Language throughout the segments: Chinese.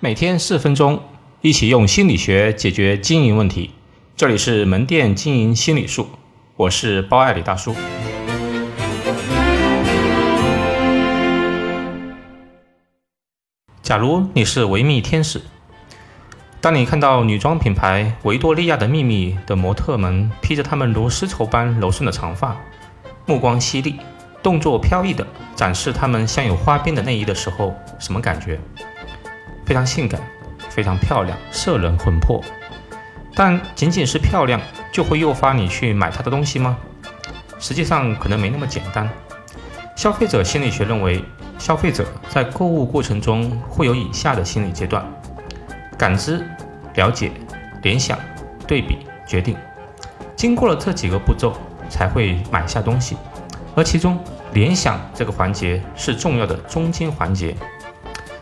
每天四分钟，一起用心理学解决经营问题。这里是门店经营心理术，我是包爱李大叔。假如你是维密天使，当你看到女装品牌维多利亚的秘密的模特们披着她们如丝绸般柔顺的长发，目光犀利，动作飘逸的展示她们像有花边的内衣的时候，什么感觉？非常性感，非常漂亮，摄人魂魄。但仅仅是漂亮就会诱发你去买它的东西吗？实际上可能没那么简单。消费者心理学认为，消费者在购物过程中会有以下的心理阶段：感知、了解、联想、对比、决定。经过了这几个步骤，才会买下东西。而其中，联想这个环节是重要的中间环节。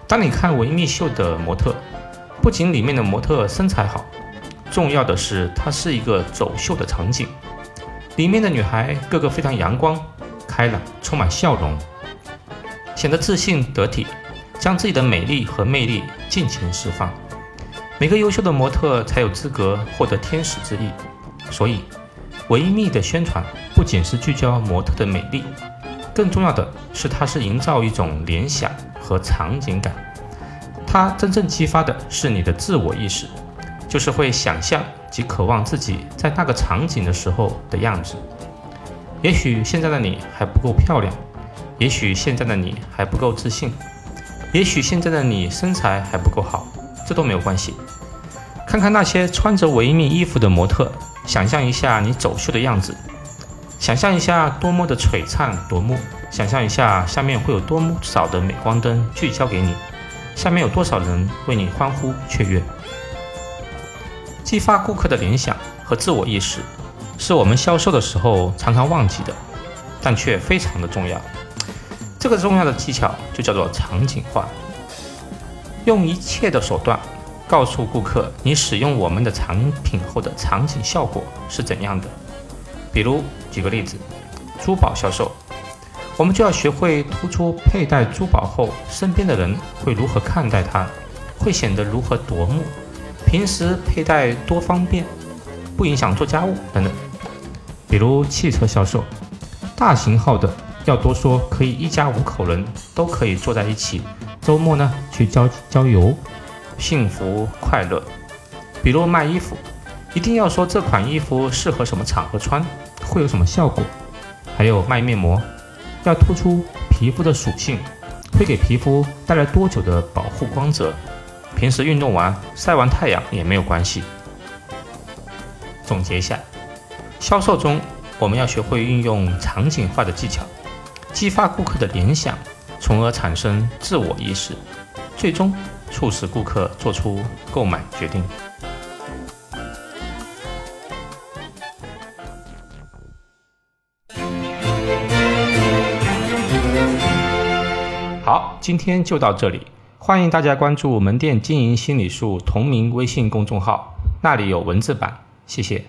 当你看维密秀的模特，不仅里面的模特身材好，重要的是它是一个走秀的场景，里面的女孩个个非常阳光、开朗，充满笑容，显得自信得体，将自己的美丽和魅力尽情释放。每个优秀的模特才有资格获得天使之翼。所以，维密的宣传不仅是聚焦模特的美丽，更重要的是它是营造一种联想。和场景感，它真正激发的是你的自我意识，就是会想象及渴望自己在那个场景的时候的样子。也许现在的你还不够漂亮，也许现在的你还不够自信，也许现在的你身材还不够好，这都没有关系。看看那些穿着维密衣服的模特，想象一下你走秀的样子。想象一下多么的璀璨夺目，想象一下下面会有多么少的镁光灯聚焦给你，下面有多少人为你欢呼雀跃。激发顾客的联想和自我意识，是我们销售的时候常常忘记的，但却非常的重要。这个重要的技巧就叫做场景化，用一切的手段告诉顾客你使用我们的产品后的场景效果是怎样的。比如，举个例子，珠宝销售，我们就要学会突出佩戴珠宝后，身边的人会如何看待它，会显得如何夺目。平时佩戴多方便，不影响做家务等等。比如汽车销售，大型号的要多说可以一家五口人都可以坐在一起，周末呢去郊郊游，幸福快乐。比如卖衣服。一定要说这款衣服适合什么场合穿，会有什么效果？还有卖面膜，要突出皮肤的属性，会给皮肤带来多久的保护光泽？平时运动完晒完太阳也没有关系。总结一下，销售中我们要学会运用场景化的技巧，激发顾客的联想，从而产生自我意识，最终促使顾客做出购买决定。好，今天就到这里。欢迎大家关注门店经营心理术同名微信公众号，那里有文字版。谢谢。